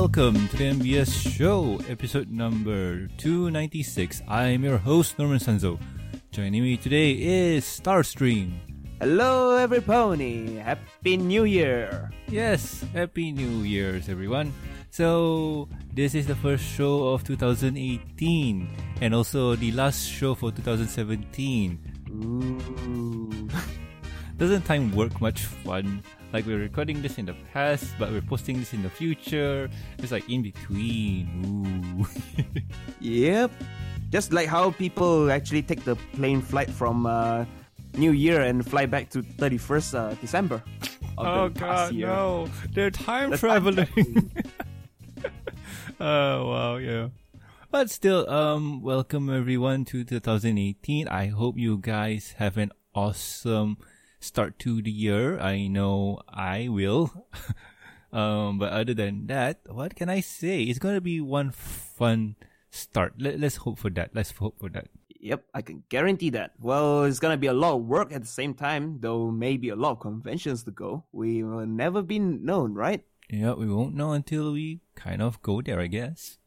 welcome to the MBS show, episode number 296. I'm your host, Norman Sanzo. Joining me today is Starstream. Hello, every pony. Happy New Year. Yes, Happy New Year's, everyone. So, this is the first show of 2018 and also the last show for 2017. Ooh. Doesn't time work much fun? Like we're recording this in the past, but we're posting this in the future. It's like in between. Ooh. Yep. Just like how people actually take the plane flight from uh, New Year and fly back to 31st uh, December. of oh the past god, year. no! They're time The time traveling. oh wow, yeah. But still, um, welcome everyone to 2018. I hope you guys have an awesome start to the year. I know I will. um, but other than that, what can I say? It's gonna be one fun start. Let, let's hope for that. Let's hope for that. Yep, I can guarantee that. Well, it's gonna be a lot of work at the same time, though maybe a lot of conventions to go. We will never be known, right? Yeah, we won't know until we kind of go there, I guess.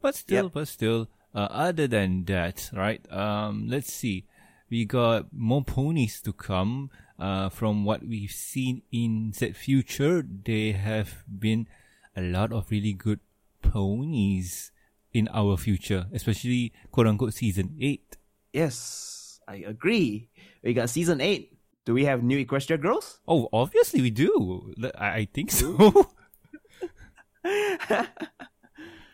But still, Yep. but still, uh, other than that, right? Um, let's see. We got more ponies to come. Uh, from what we've seen in Z Future, there have been a lot of really good ponies in our future, especially quote unquote season eight. Yes, I agree. We got season 8. Do we have new Equestria girls? Oh, obviously we do. I, I think so.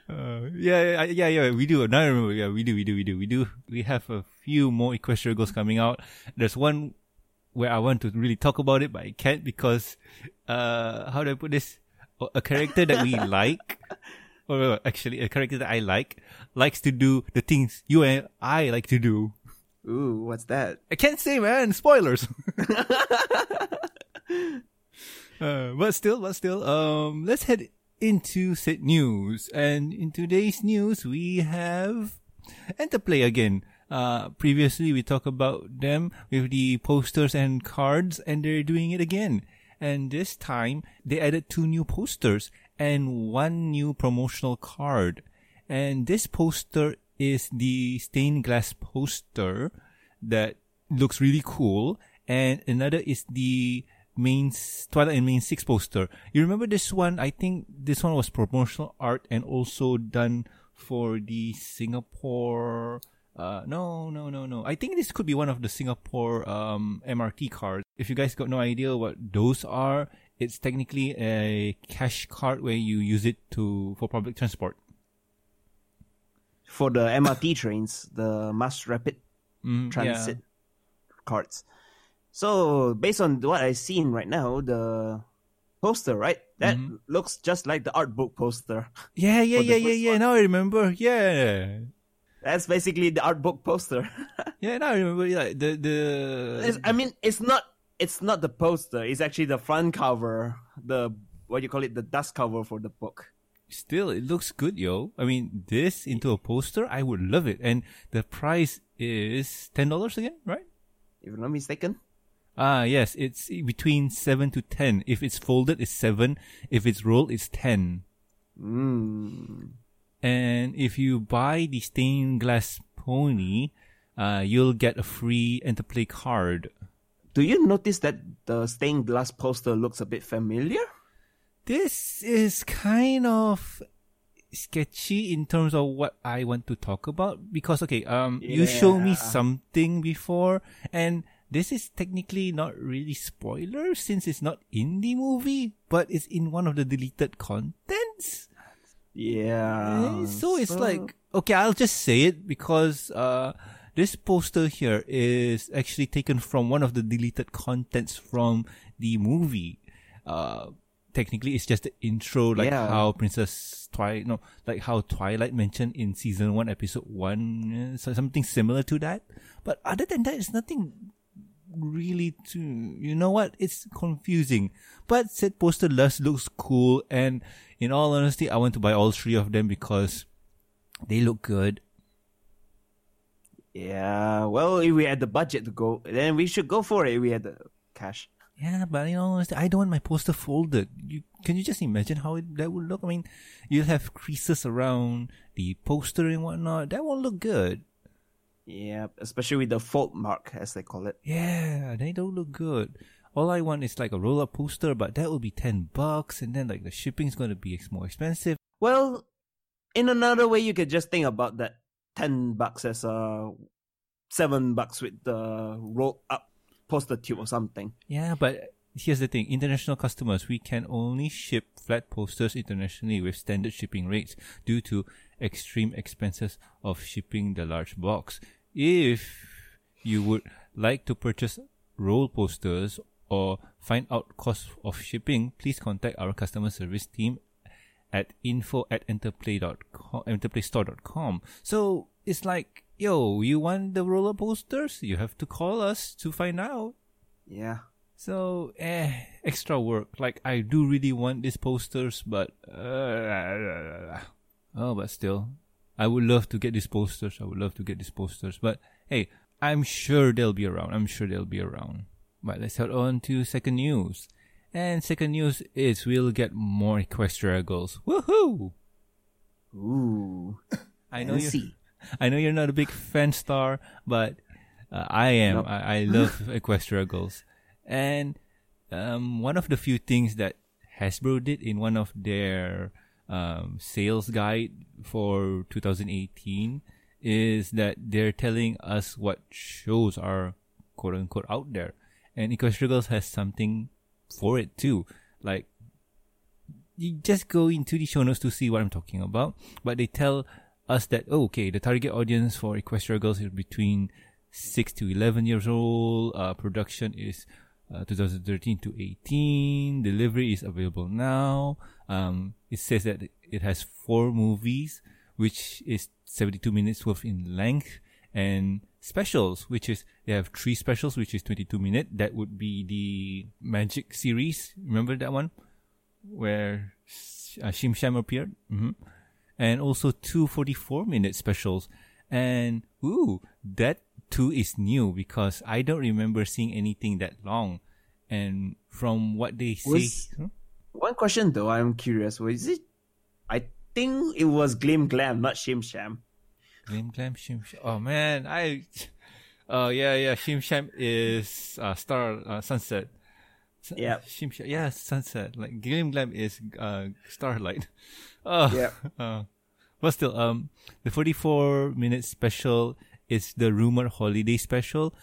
Uh, yeah, yeah, yeah, yeah, we do. Now I remember. Yeah, we do, we do, we do, we do. We have a few more Equestria girls coming out. There's one where I want to really talk about it, but I can't because, uh, how do I put this? A- A character that we like, or actually a character that I like, likes to do the things you and I like to do. Ooh, what's that? I can't say, man. Spoilers. uh, but still, but still, um, let's head into set news. And in today's news, we have Enterplay again. Uh, previously we talked about them with the posters and cards, and they're doing it again. And this time they added two new posters and one new promotional card. And this poster is the stained glass poster that looks really cool. And another is the main Twilight and Main 6 poster. You remember this one? I think this one was promotional art and also done for the Singapore. Uh, no, no, no, no. I think this could be one of the Singapore um, MRT cards. If you guys got no idea what those are, it's technically a cash card where you use it to for public transport. For the MRT trains, the mass rapid Mm, transit cards. So based on what I've seen right now, the poster, right? That Mhm. looks just like the art book poster. Yeah, yeah, yeah, yeah, yeah. one. Now I remember. Yeah. That's basically the art book poster. Yeah, now I remember. Like the It's- the. I mean, it's not it's not the poster. It's actually the front cover, the what you call it, the dust cover for the book. Still, it looks good, yo. I mean, this into a poster, I would love it. And the price is ten dollars again, right? If I'm not mistaken. Ah, yes, it's between seven to ten. If it's folded, it's seven. If it's rolled, it's ten. Mm. And if you buy the stained glass pony, uh, you'll get a free Enterplay card. Do you notice that the stained glass poster looks a bit familiar? This is kind of sketchy in terms of what I want to talk about because okay, um, you showed me something before, and this is technically not really spoiler since it's not in the movie, but it's in one of the deleted contents. Yeah. Eh, so it's like okay, I'll just say it because uh, this poster here is actually taken from one of the deleted contents from the movie. Uh, technically, it's just the intro, like Yeah. how Princess Twilight, no, like how Twilight mentioned in season one, episode one, eh, so something similar to that. But other than that, it's nothing really to you know what it's confusing but said poster less looks cool and in all honesty i want to buy all three of them because they look good Yeah. Well, if we had the budget to go, then we should go for it. If we had the cash. Yeah, but you know, I don't want my poster folded. You can you just imagine how it, that would look? I mean, you'll have creases around the poster and whatnot. That won't look good. Yeah, especially with the fault mark, as they call it. Yeah, they don't look good. All I want is like a roll up poster, but that will be ten bucks, and then like the shipping's going to be more expensive. Well, in another way, you could just think about that ten bucks as a seven bucks with the roll up poster tube or something. Yeah, but here's the thing: international customers, we can only ship flat posters internationally with standard shipping rates due to extreme expenses of shipping the large box. If you would like to purchase roll posters or find out cost of shipping, please contact our customer service team at info at enterplay.com, enterplaystore.com. So it's like, yo, you want the roller posters? You have to call us to find out. Yeah. So, eh, extra work. Like, I do really want these posters, but, uh, oh, but still, I would love to get these posters. I would love to get these posters. But, hey, I'm sure they'll be around. I'm sure they'll be around. But let's head on to second news. And second news is we'll get more Equestria girls. Woohoo! Ooh. I know you. see. I know you're not a big fan star, but uh, I am. Nope. I, I love Equestria Girls. And um, one of the few things that Hasbro did in one of their um, sales guide for 2018 is that they're telling us what shows are quote unquote out there. And Equestria Girls has something for it too. Like, you just go into the show notes to see what I'm talking about. But they tell us that oh, okay, the target audience for Equestria Girls is between six to eleven years old. Uh, production is uh, 2013 to 18. Delivery is available now. Um, it says that it has four movies, which is 72 minutes worth in length, and specials, which is they have three specials, which is 22 minute. That would be the Magic series. Remember that one, where uh, Shim Sham appeared. hmm and also two 44 minute specials. And ooh, that too is new because I don't remember seeing anything that long. And from what they say, Was- Huh? One question though, I'm curious. Was it? I think it was Glim Glam, not Shim Sham. Glim Glam Shim Sham. Oh man, I. Oh yeah, yeah. Shim Sham is uh, Star uh, Sunset. Yep. Shim Sham, yeah, Sunset. Like Glim Glam is uh, Starlight. Oh, Yep. But still, um, the 44 minute special is the rumor holiday special.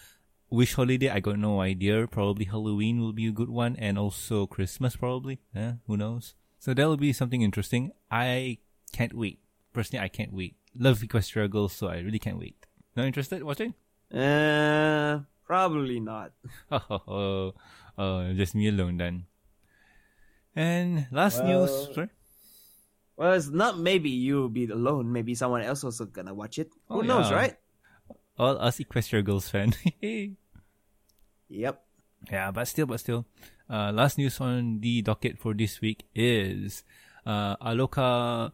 Which holiday? I got no idea. Probably Halloween will be a good one, and also Christmas probably. Yeah, who knows? So that'll be something interesting. I can't wait. Personally, I can't wait. Love Equestria Girls, so I really can't wait. Not interested watching? Uh, probably not. Oh, oh, oh, just me alone then. And last Well- news, sorry. Well, it's not maybe you'll be alone. Maybe someone else also gonna watch it. Oh, Who knows, yeah. right? All us Equestria Girls fan. Yep. Yeah, but still, but still. Uh, last news on the docket for this week is uh, Aloka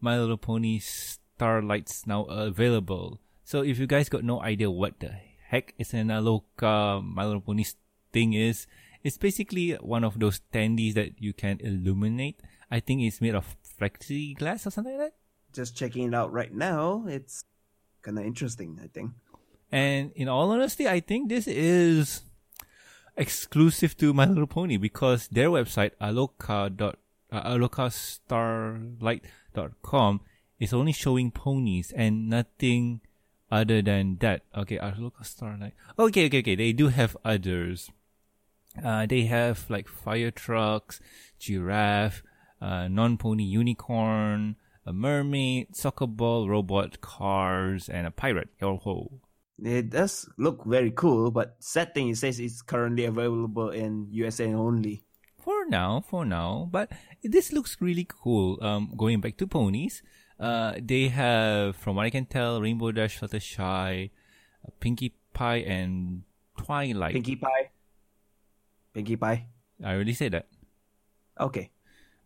My Little Pony Starlight's now available. So if you guys got no idea what the heck is an Aloka My Little Pony thing is, it's basically one of those standees that you can illuminate. I think it's made of plexiglass or something like that. Just checking it out right now. It's kind of interesting. I think. And in all honesty, I think this is exclusive to My Little Pony because their website, aloka. dot uh, alokastarlight.com is only showing ponies and nothing other than that. Okay, Aloka Starlight. Okay, okay, okay. They do have others. Uh, they have like fire trucks, giraffe, uh, non-pony unicorn, a mermaid, soccer ball, robot, cars, and a pirate. Yo ho. It does look very cool, but sad thing it says it's currently available in USA only. For now, for now, but this looks really cool. Um, going back to ponies, uh, they have, from what I can tell, Rainbow Dash, Fluttershy, Pinkie Pie, and Twilight. Pinkie Pie. Pinkie Pie. I already said that. Okay.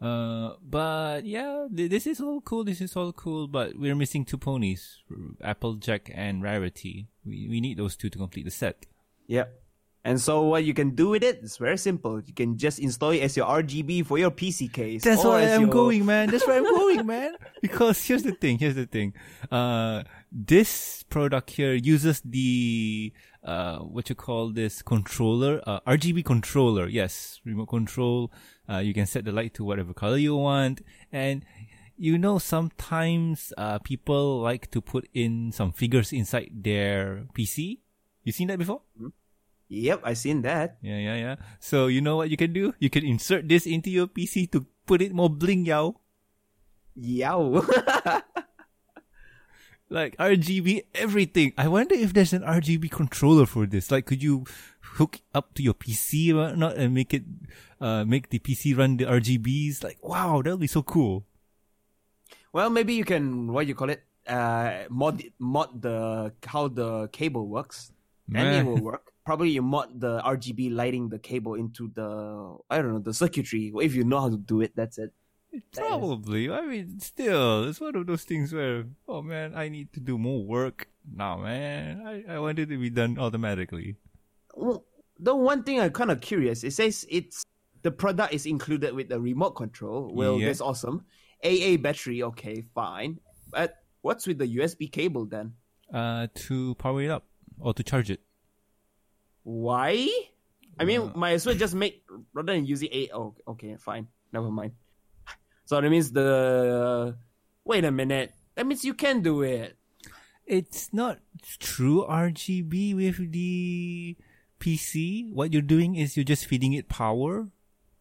Uh, but yeah, th- this is all cool. This is all cool. But we're missing two ponies, Applejack and Rarity. We we need those two to complete the set. Yep. And so what you can do with it is very simple. You can just install it as your RGB for your PC case. That's as I'm your- going, man. That's where I'm going, man. Because here's the thing. Here's the thing. Uh, this product here uses the uh, what you call this controller, uh, RGB controller. Yes, remote control. Uh, you can set the light to whatever color you want, and you know sometimes uh, people like to put in some figures inside their PC. You seen that before? Yep, I seen that. Yeah, yeah, yeah. So you know what you can do? You can insert this into your PC to put it more bling, yow. Yow. like RGB everything. I wonder if there's an RGB controller for this. Like, could you hook up to your PC or whatnot and make it, uh, make the PC run the RGBs? Like, wow, that would be so cool. well, maybe you can what you call it? Uh, mod mod the how the cable works, and it will work. Probably you mod the RGB lighting the cable into the I don't know the circuitry. If you know how to do it, that's it. Probably. I mean, still, it's one of those things where, oh man, I need to do more work. Nah, man, I, I want it to be done automatically. Well, the one thing I'm kind of curious, it says it's the product is included with the remote control. Well, Yeah. that's awesome. AA battery, okay, fine. But what's with the USB cable then? Uh, to power it up or to charge it. Why? I mean, might as well just make rather than using A. Oh, okay, fine. Never mind. So that means the. Wait a minute. That means you can do it. it's not true RGB with the PC. What you're doing is you're just feeding it power.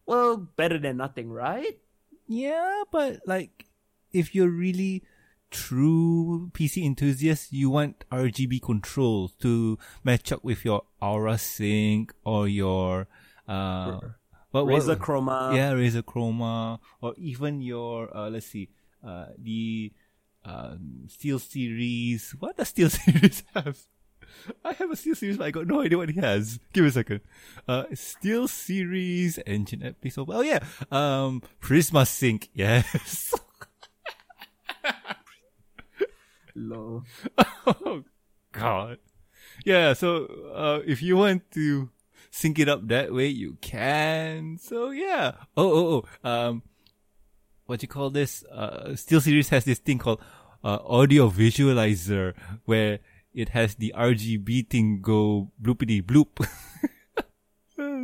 Well, better than nothing, right? Yeah, but like if you're really true PC enthusiast, you want RGB controls to match up with your Aura Sync or your uh what, what- Razer Chroma. yeah, Razer Chroma, or even your uh, let's see, uh, the um, SteelSeries. What does Steel Series have? I have a SteelSeries, but I got no idea what he has. Give me a second. Uh, SteelSeries engine episode. Oh yeah, um, Prisma Sync. Yes. Low. oh God. Yeah. So uh, if you want to sync it up that way, you can. So yeah. Oh oh oh. Um, what you call this? Uh, SteelSeries has this thing called uh, audio visualizer where it has the RGB thing go bloopity bloop.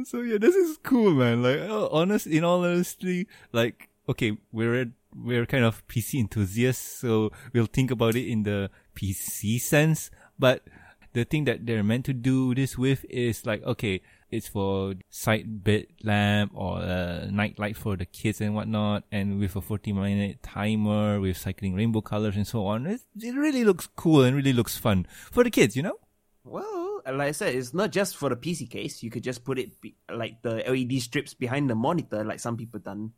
So yeah, this is cool, man. Like, uh, honest, in all honesty, like, okay, we're we're kind of PC enthusiasts, so we'll think about it in the PC sense. But the thing that they're meant to do this with is like, okay, it's for side bed lamp or a night light for the kids and whatnot, and with a 40 minute timer, with cycling rainbow colors and so on. It, it really looks cool and really looks fun for the kids, you know? Well, like I said, it's not just for the PC case. You could just put it be, like the LED strips behind the monitor, like some people done.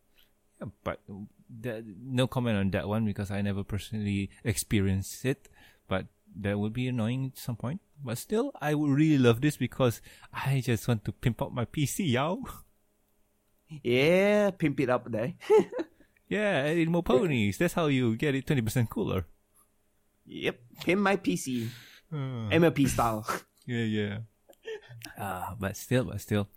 Yeah, but that, no comment on that one because I never personally experienced it. But that would be annoying at some point. But still, I would really love this because I just want to pimp up my PC, yo. Yeah, pimp it up there. yeah, add more ponies. That's how you get it 20% cooler. yep, pimp my PC, Uh, MLP style. yeah, yeah. Ah, but still, but still.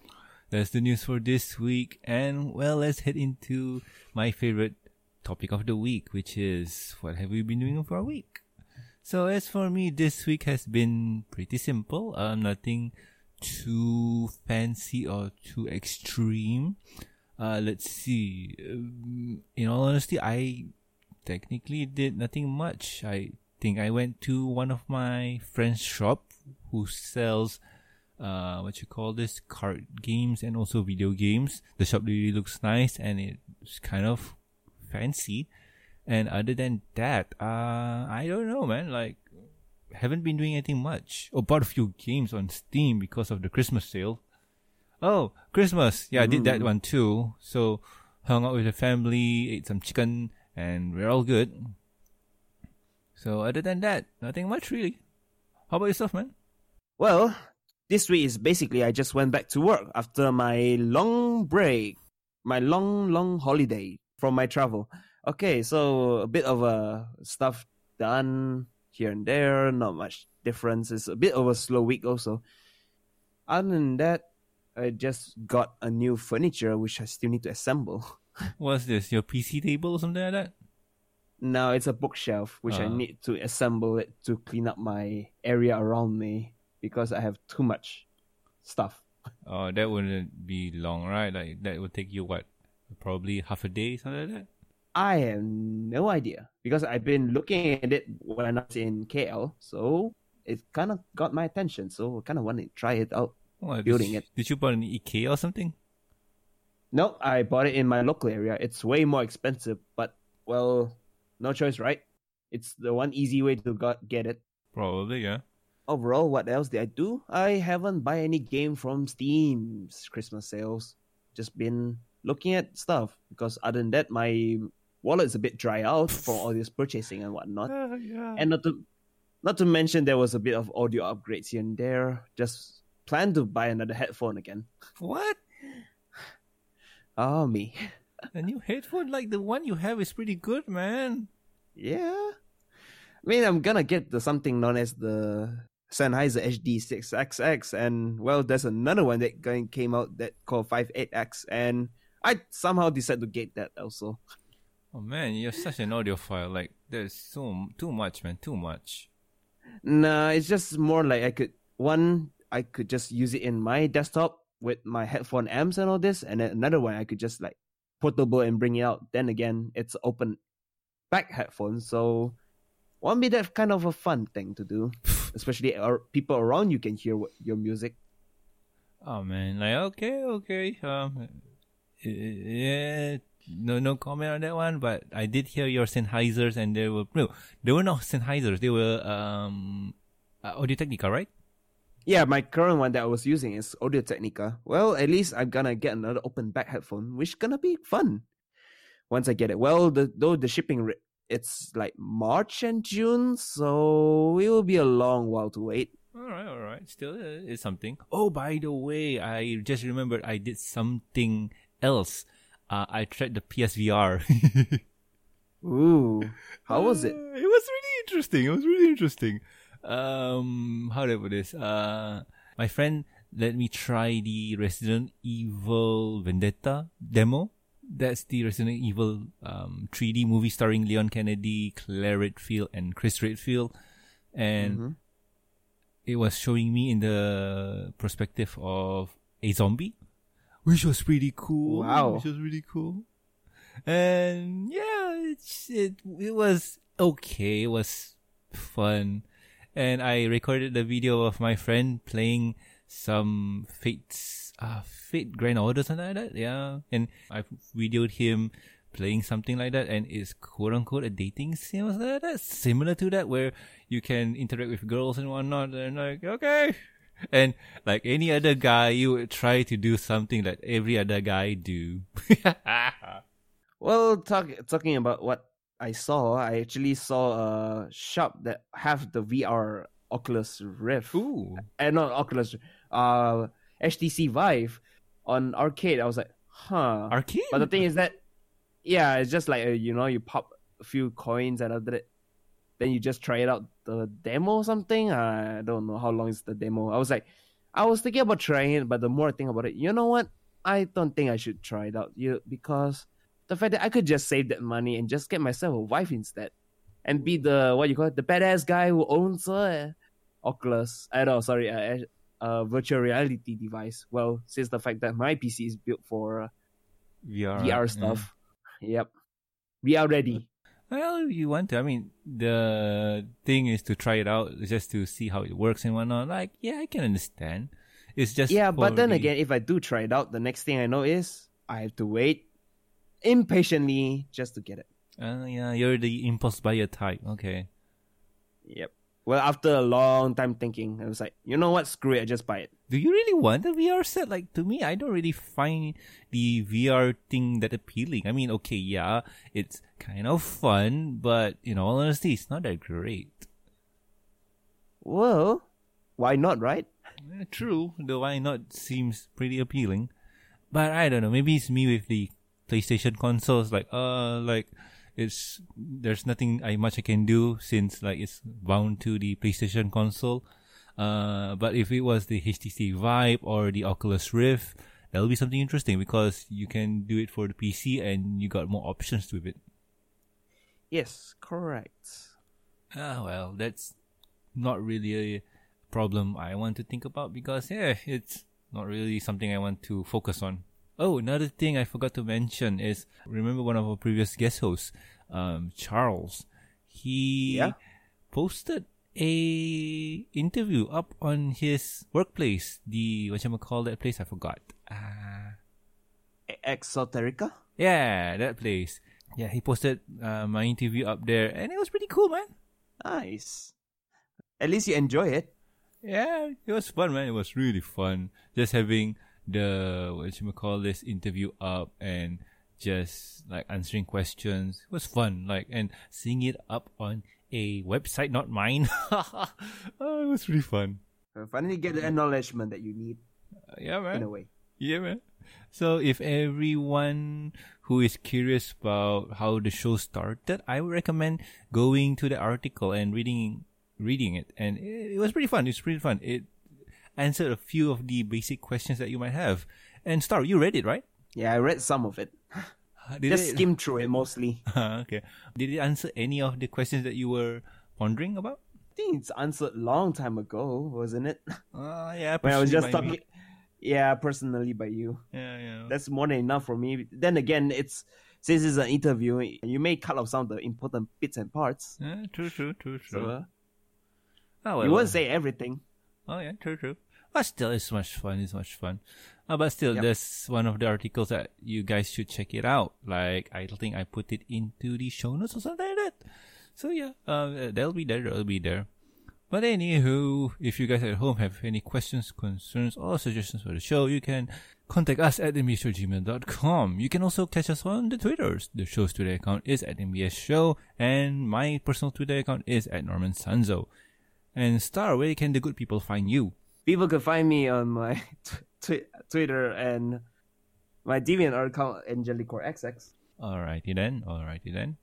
That's the news for this week. And well, let's head into my favorite topic of the week, which is what have we been doing for a week? So as for me, this week has been pretty simple. Um, nothing too fancy or too extreme. Uh, let's see. Um, in all honesty, I technically did nothing much. I think I went to one of my friend's shop who sells uh what you call this card games and also video games. The shop really looks nice and it's kind of fancy. And other than that, uh I don't know man, like haven't been doing anything much. Oh, bought a few games on Steam because of the Christmas sale. Oh, Christmas. Yeah, I did that one too. So hung out with the family, ate some chicken, and we're all good. So other than that, nothing much really. How about yourself, man? Well, this week is basically I just went back to work after my long break, my long, long holiday from my travel. Okay, so a bit of uh, stuff done here and there, not much difference. It's a bit of a slow week also. Other than that, I just got a new furniture which I still need to assemble. What's this? Your PC table or something like that? No, it's a bookshelf which I Ah. need to assemble it to clean up my area around me because I have too much stuff. Oh, that wouldn't be long, right? Like that would take you what? Probably half a day, something like that. I have no idea because I've been looking at it when I was in KL, so it kind of got my attention. So I kind of want to try it out. Oh, Building did, it. Did you buy an IKEA or something? No, I bought it in my local area. It's way more expensive, but well, no choice, right? It's the one easy way to got, get it. Probably, yeah. Overall, what else did I do? I haven't buy any game from Steam's Christmas sales. Just been looking at stuff because other than that, my wallet's a bit dry out from all this purchasing and whatnot. Oh, yeah. And not to not to mention there was a bit of audio upgrades here and there. Just plan to buy another headphone again. what? Oh me. A new headphone like the one you have is pretty good, man. Yeah. I mean I'm gonna get the something known as the Sennheiser HD6XX and well there's another one that came out that called 58X and I somehow decided to get that also. Oh man, you're such an audiophile. Like there's so too much, man. Too much. Nah, it's just more like I could one I could just use it in my desktop with my headphone amps and all this, and then another one I could just like portable and bring it out. Then again, it's open back headphones, so won't be that kind of a fun thing to do, especially or people around you can hear what, your music. Oh man, like okay, okay. Um, yeah, no, no comment on that one. But I did hear your Sennheisers, and they were no, they were not Sennheisers. They were um, uh, Audio Technica, right? Yeah, my current one that I was using is Audio Technica. Well, at least I'm gonna get another open back headphone, which gonna be fun once I get it. Well, the, though the shipping it's like March and June, so it will be a long while to wait. All right, all right. Still, uh, it's something. Oh, by the way, I just remembered I did something else. Uh, I tried the PSVR. Ooh, how was it? Uh, It was really interesting. It was really interesting. Um, how do I put this? Uh, my friend let me try the Resident Evil Vendetta demo. That's the Resident Evil um 3D movie starring Leon Kennedy, Claire Redfield, and Chris Redfield, and Mhm. it was showing me in the perspective of a zombie, which was pretty cool. Wow. which was really cool. And yeah, it's, it it was okay. It was fun, and I recorded the video of my friend playing some Fate's uh Fate Grand Order something like that. Yeah, and I videoed him playing something like that, and it's quote unquote a dating sim or something like that, similar to that, where you can interact with girls and whatnot. And like, okay. And like any other guy, you would try to do something that every other guy do. Well, talk, talking about what I saw, I actually saw a shop that have the VR Oculus Rift. Ooh. and not Oculus, uh, HTC Vive on arcade. I was like, huh. Arcade? But the thing is that, yeah, it's just like uh, you know, you pop a few coins and after that, then you just try it out the demo or something. I don't know how long is the demo. I was like, I was thinking about trying it, but the more I think about it, you know what? I don't think I should try it out. You because the fact that I could just save that money and just get myself a Vive instead, and be the what you call it, the badass guy who owns a Oculus. I don't know, sorry, a, a virtual reality device. Well, since the fact that my PC is built for uh, VR, VR right? stuff. Yep. we are ready. Well, you want to. I mean, the thing is to try it out just to see how it works and whatnot. Like, yeah, I can understand. It's just Yeah, but then the- again, if I do try it out, the next thing I know is I have to wait impatiently just to get it. Uh, yeah, you're the impulse buyer type. Okay. Yep. Well, after a long time thinking, I was like, you know what? Screw it. I just buy it. Do you really want a VR set? Like to me, I don't really find the VR thing that appealing. I mean, okay, yeah, it's kind of fun, but in all honesty, it's not that great. Well, why not, right? Eh, True, the why not seems pretty appealing, but I don't know. Maybe it's me with the PlayStation consoles. Like, uh, like it's there's nothing I much I can do since like it's bound to the PlayStation console. Uh, but if it was the HTC Vive or the Oculus Rift, that'll be something interesting because you can do it for the PC and you got more options with it. Yes, correct. Ah, well, that's not really a problem I want to think about because yeah, it's not really something I want to focus on. Oh, another thing I forgot to mention is remember one of our previous guest hosts, um, Charles. He Yeah. posted a interview up on his workplace. The what you call that place? I forgot. Uh, Exoterica? yeah, that place. Yeah, he posted uh, my interview up there, and it was pretty cool, man. Nice. At least you enjoy it. Yeah, it was fun, man. It was really fun. Just having the what you call this interview up and just like answering questions. It was fun. Like and seeing it up on a website, not mine. oh, it was really fun. Uh, Finally get the acknowledgement that you need Uh, yeah, in a way. Yeah, man. So if everyone who is curious about how the show started, I would recommend going to the article and reading reading it. And it, it was pretty fun. It's pretty fun. It answered a few of the basic questions that you might have. And Star, you read it, right? Yeah, I read some of it. Did Just it, skim through it mostly. okay. Did it answer any of the questions that you were pondering about? I think it's answered long time ago, wasn't it? Uh, yeah. When I was just by me. talking. Yeah, personally by you. Yeah, yeah. That's more than enough for me. Then again, it's since it's an interview, you may cut off some of the important bits and parts. Yeah, true, true, true, true. So uh, oh, well, you won't say everything. Oh yeah, true, true. But still, it's much fun. It's much fun. Uh, but still, Yep. there's one of the articles that you guys should check it out. Like I think I put it into the show notes or something like that. So yeah, uh, they'll be there. They'll be there. But anywho, if you guys at home have any questions, concerns, or suggestions for the show, you can contact us at mbsshowgmail.com. You can also catch us on the Twitters. The show's Twitter account is at mbs show, and my personal Twitter account is at Norman Sanzo. And Star, where can the good people find you? People could find me on my tw- Twitter and my Deviant account, AngelicoreXX. Alrighty then, alrighty then.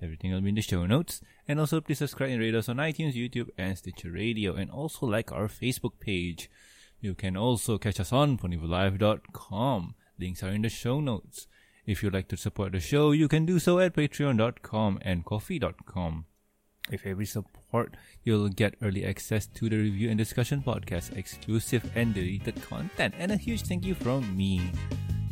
Everything will be in the show notes. And also please subscribe and rate us on iTunes, YouTube, and Stitcher Radio. And also like our Facebook page. You can also catch us on ponyvillelive.com. Links are in the show notes. If you'd like to support the show, you can do so at patreon.com and ko-fi.com. If every support, you'll get early access to the review and discussion podcast, exclusive and deleted content, and a huge thank you from me.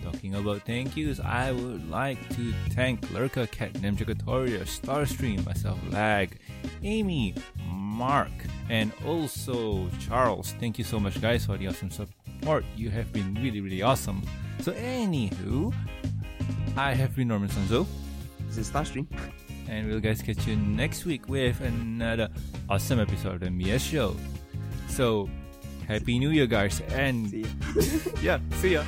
Talking about thank yous, I would like to thank Lurka, Cat, Nemjagatoria, Starstream, myself, Lag, Amy, Mark, and also Charles. Thank you so much, guys, for the awesome support. You have been really, really awesome. So, anywho, I have been Norman Sanzo. This is Starstream. And we'll guys catch you next week with another awesome episode of the MBS show. So, Happy New Year, guys, and See yeah, see ya.